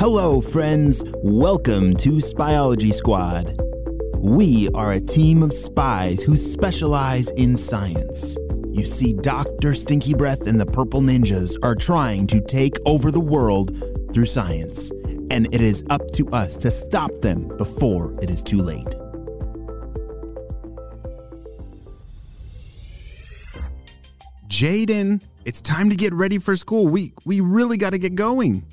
Hello, friends. Welcome to Spyology Squad. We are a team of spies who specialize in science. You see, Dr. Stinky Breath and the Purple Ninjas are trying to take over the world through science, and it is up to us to stop them before it is too late. Jaden, it's time to get ready for school. We we really got to get going.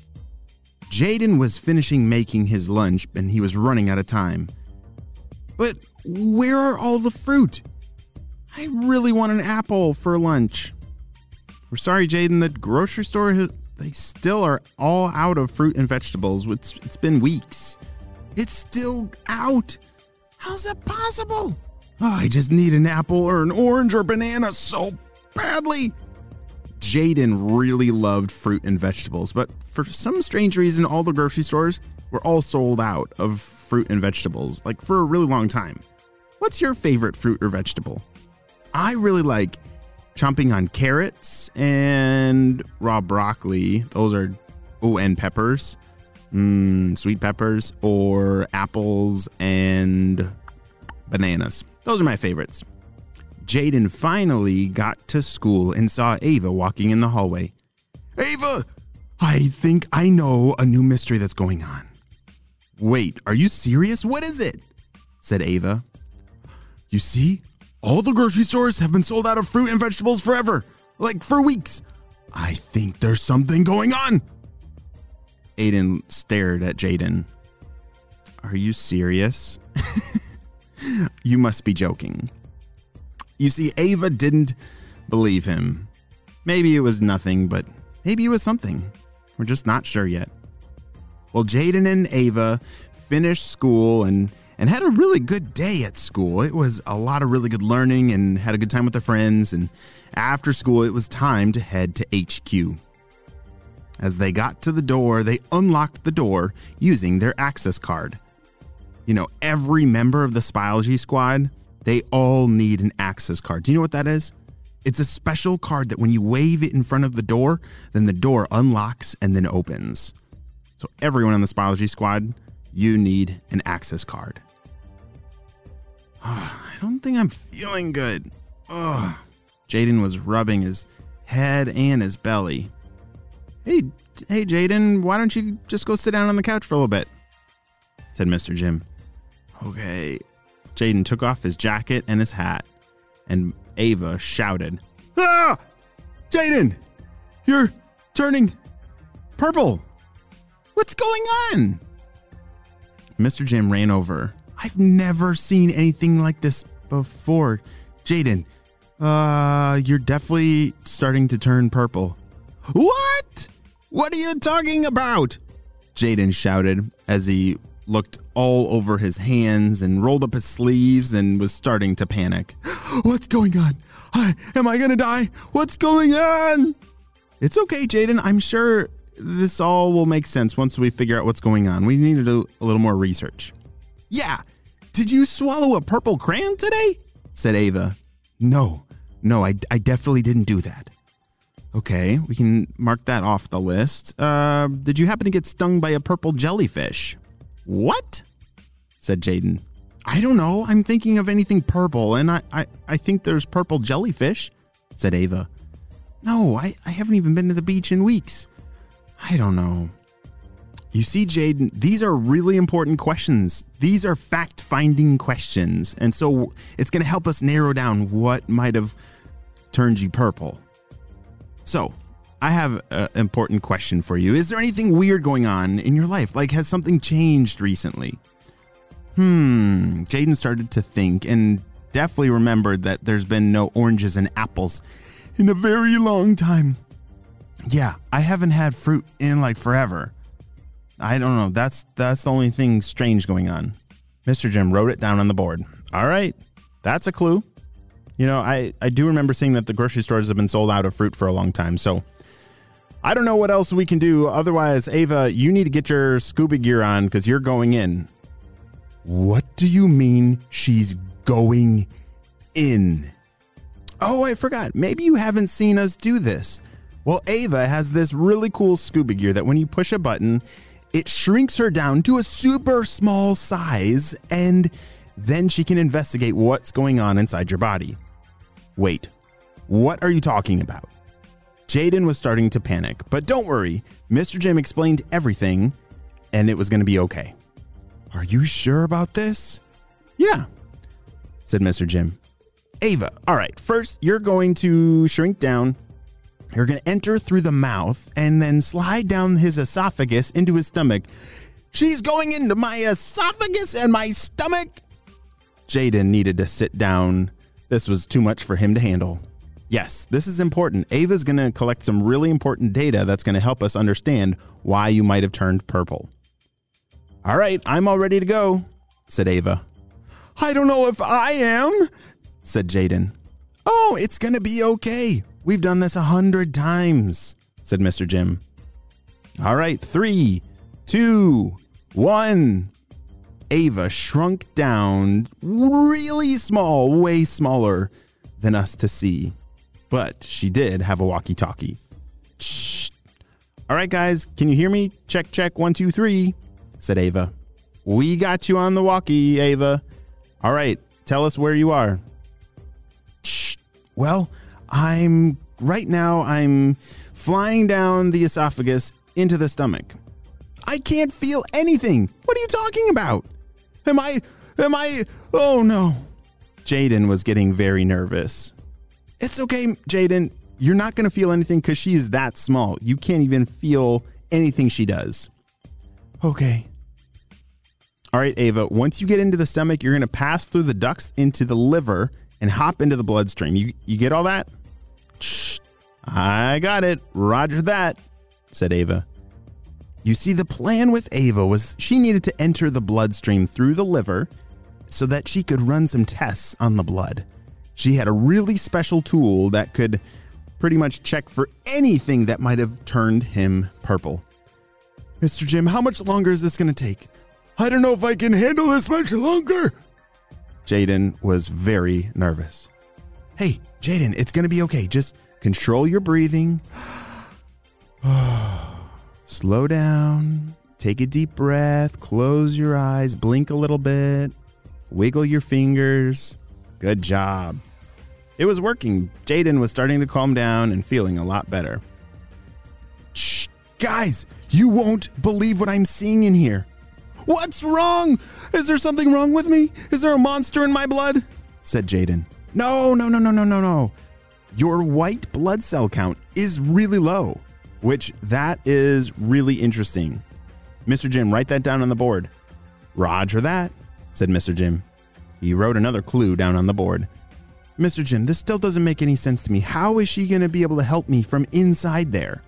Jaden was finishing making his lunch and he was running out of time. But where are all the fruit? I really want an apple for lunch. We're sorry, Jaden. The grocery store has, they still are all out of fruit and vegetables. It's it's been weeks. It's still out. How's that possible? Oh, I just need an apple or an orange or banana so badly. Jaden really loved fruit and vegetables, but for some strange reason, all the grocery stores were all sold out of fruit and vegetables, like for a really long time. What's your favorite fruit or vegetable? I really like chomping on carrots and raw broccoli. Those are, oh, and peppers, mm, sweet peppers, or apples and bananas. Those are my favorites. Jaden finally got to school and saw Ava walking in the hallway. Ava, I think I know a new mystery that's going on. Wait, are you serious? What is it? said Ava. You see, all the grocery stores have been sold out of fruit and vegetables forever, like for weeks. I think there's something going on. Aiden stared at Jaden. Are you serious? you must be joking. You see, Ava didn't believe him. Maybe it was nothing, but maybe it was something. We're just not sure yet. Well, Jaden and Ava finished school and and had a really good day at school. It was a lot of really good learning and had a good time with their friends. And after school, it was time to head to HQ. As they got to the door, they unlocked the door using their access card. You know, every member of the Spyology squad they all need an access card. Do you know what that is? It's a special card that when you wave it in front of the door, then the door unlocks and then opens. So, everyone on the Spyology squad, you need an access card. I don't think I'm feeling good. Ugh. Jaden was rubbing his head and his belly. Hey, hey, Jaden, why don't you just go sit down on the couch for a little bit? said Mr. Jim. Okay, Jaden took off his jacket and his hat, and Ava shouted, Ah! Jaden! You're turning purple! What's going on? Mr. Jim ran over. I've never seen anything like this before. Jaden, uh, you're definitely starting to turn purple. What? What are you talking about? Jaden shouted as he looked all over his hands and rolled up his sleeves and was starting to panic. What's going on? Am I to die? What's going on? It's okay, Jaden. I'm sure this all will make sense once we figure out what's going on. We need to do a little more research. Yeah. Did you swallow a purple crayon today? said Ava. No, no, I, I definitely didn't do that. Okay, we can mark that off the list. Uh, did you happen to get stung by a purple jellyfish? What? said Jaden. I don't know. I'm thinking of anything purple, and I, I, I think there's purple jellyfish, said Ava. No, I, I haven't even been to the beach in weeks. I don't know. You see, Jaden, these are really important questions. These are fact finding questions. And so it's going to help us narrow down what might have turned you purple. So I have an important question for you. Is there anything weird going on in your life? Like, has something changed recently? Hmm. Jaden started to think and definitely remembered that there's been no oranges and apples in a very long time. Yeah, I haven't had fruit in like forever. I don't know. That's that's the only thing strange going on. Mr. Jim wrote it down on the board. All right. That's a clue. You know, I, I do remember seeing that the grocery stores have been sold out of fruit for a long time. So I don't know what else we can do. Otherwise, Ava, you need to get your scuba gear on because you're going in. What do you mean she's going in? Oh, I forgot. Maybe you haven't seen us do this. Well, Ava has this really cool scuba gear that when you push a button, it shrinks her down to a super small size, and then she can investigate what's going on inside your body. Wait, what are you talking about? Jaden was starting to panic, but don't worry, Mr. Jim explained everything, and it was going to be okay. Are you sure about this? Yeah, said Mr. Jim. Ava, all right, first you're going to shrink down. You're going to enter through the mouth and then slide down his esophagus into his stomach. She's going into my esophagus and my stomach. Jaden needed to sit down. This was too much for him to handle. Yes, this is important. Ava's going to collect some really important data that's going to help us understand why you might have turned purple. All right, I'm all ready to go, said Ava. I don't know if I am, said Jaden. Oh, it's going to be okay. We've done this a hundred times, said Mr. Jim. All right, three, two, one. Ava shrunk down really small, way smaller than us to see. But she did have a walkie talkie. All right, guys, can you hear me? Check, check, one, two, three, said Ava. We got you on the walkie, Ava. All right, tell us where you are. Well, I'm right now, I'm flying down the esophagus into the stomach. I can't feel anything. What are you talking about? Am I, am I, oh no. Jaden was getting very nervous. It's okay, Jaden. You're not going to feel anything because she is that small. You can't even feel anything she does. Okay. All right, Ava, once you get into the stomach, you're going to pass through the ducts into the liver and hop into the bloodstream. You, you get all that? Shh. I got it. Roger that, said Ava. You see, the plan with Ava was she needed to enter the bloodstream through the liver so that she could run some tests on the blood. She had a really special tool that could pretty much check for anything that might have turned him purple. Mr. Jim, how much longer is this going to take? I don't know if I can handle this much longer. Jaden was very nervous. Hey, Jaden, it's going to be okay. Just control your breathing. Slow down. Take a deep breath. Close your eyes. Blink a little bit. Wiggle your fingers. Good job. It was working. Jaden was starting to calm down and feeling a lot better. Shh, guys, you won't believe what I'm seeing in here. What's wrong? Is there something wrong with me? Is there a monster in my blood? said Jaden. No, no, no, no, no, no, no. Your white blood cell count is really low, which that is really interesting. Mr. Jim, write that down on the board. Roger that, said Mr. Jim. He wrote another clue down on the board. Mr. Jim, this still doesn't make any sense to me. How is she going to be able to help me from inside there?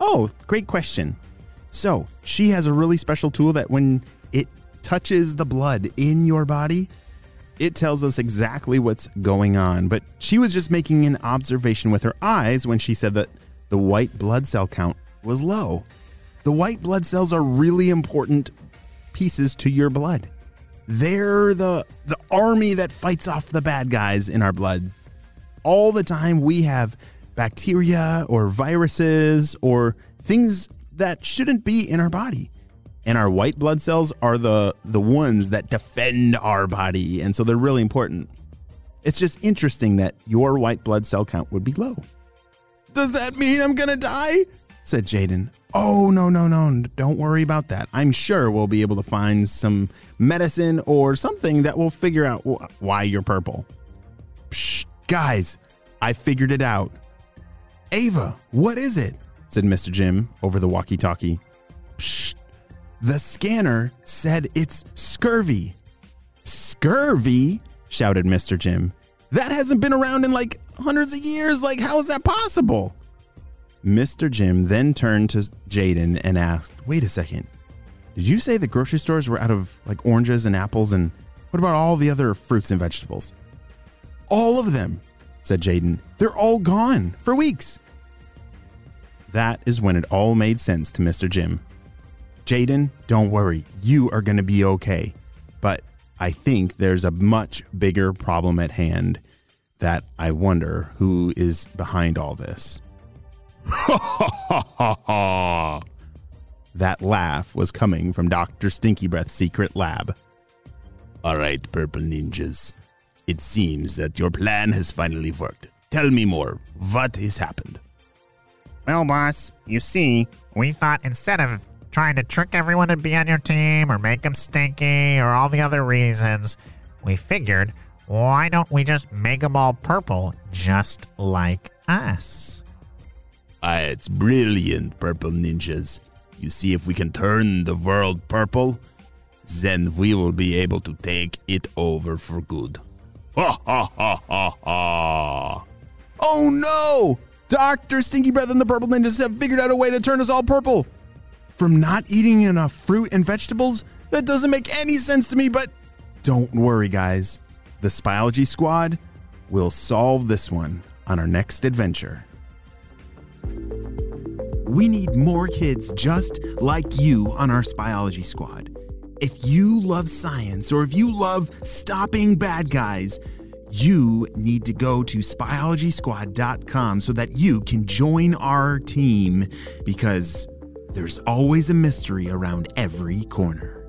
Oh, great question. So, she has a really special tool that when it touches the blood in your body, it tells us exactly what's going on. But she was just making an observation with her eyes when she said that the white blood cell count was low. The white blood cells are really important pieces to your blood. They're the the army that fights off the bad guys in our blood. All the time we have bacteria or viruses or things that shouldn't be in our body. And our white blood cells are the the ones that defend our body and so they're really important. It's just interesting that your white blood cell count would be low. Does that mean I'm going to die? Said Jaden. Oh, no, no, no. Don't worry about that. I'm sure we'll be able to find some medicine or something that will figure out wh- why you're purple. Psh, guys, I figured it out. Ava, what is it? said Mr. Jim over the walkie talkie. Psh, the scanner said it's scurvy. Scurvy? shouted Mr. Jim. That hasn't been around in like hundreds of years. Like, how is that possible? Mr. Jim then turned to Jaden and asked, Wait a second. Did you say the grocery stores were out of like oranges and apples? And what about all the other fruits and vegetables? All of them, said Jaden. They're all gone for weeks. That is when it all made sense to Mr. Jim. Jaden, don't worry. You are going to be okay. But I think there's a much bigger problem at hand that I wonder who is behind all this. Ha ha ha ha! That laugh was coming from Dr. Stinky Breath's secret lab. All right, Purple Ninjas. It seems that your plan has finally worked. Tell me more. What has happened? Well, boss, you see, we thought instead of trying to trick everyone to be on your team or make them stinky or all the other reasons, we figured why don't we just make them all purple just like us? Ah, it's brilliant, Purple Ninjas. You see, if we can turn the world purple, then we will be able to take it over for good. Ha ha ha ha ha! Oh no! Dr. Stinky Breath and the Purple Ninjas have figured out a way to turn us all purple. From not eating enough fruit and vegetables? That doesn't make any sense to me, but don't worry, guys. The Spyology Squad will solve this one on our next adventure. We need more kids just like you on our Spyology Squad. If you love science or if you love stopping bad guys, you need to go to spyologysquad.com so that you can join our team because there's always a mystery around every corner.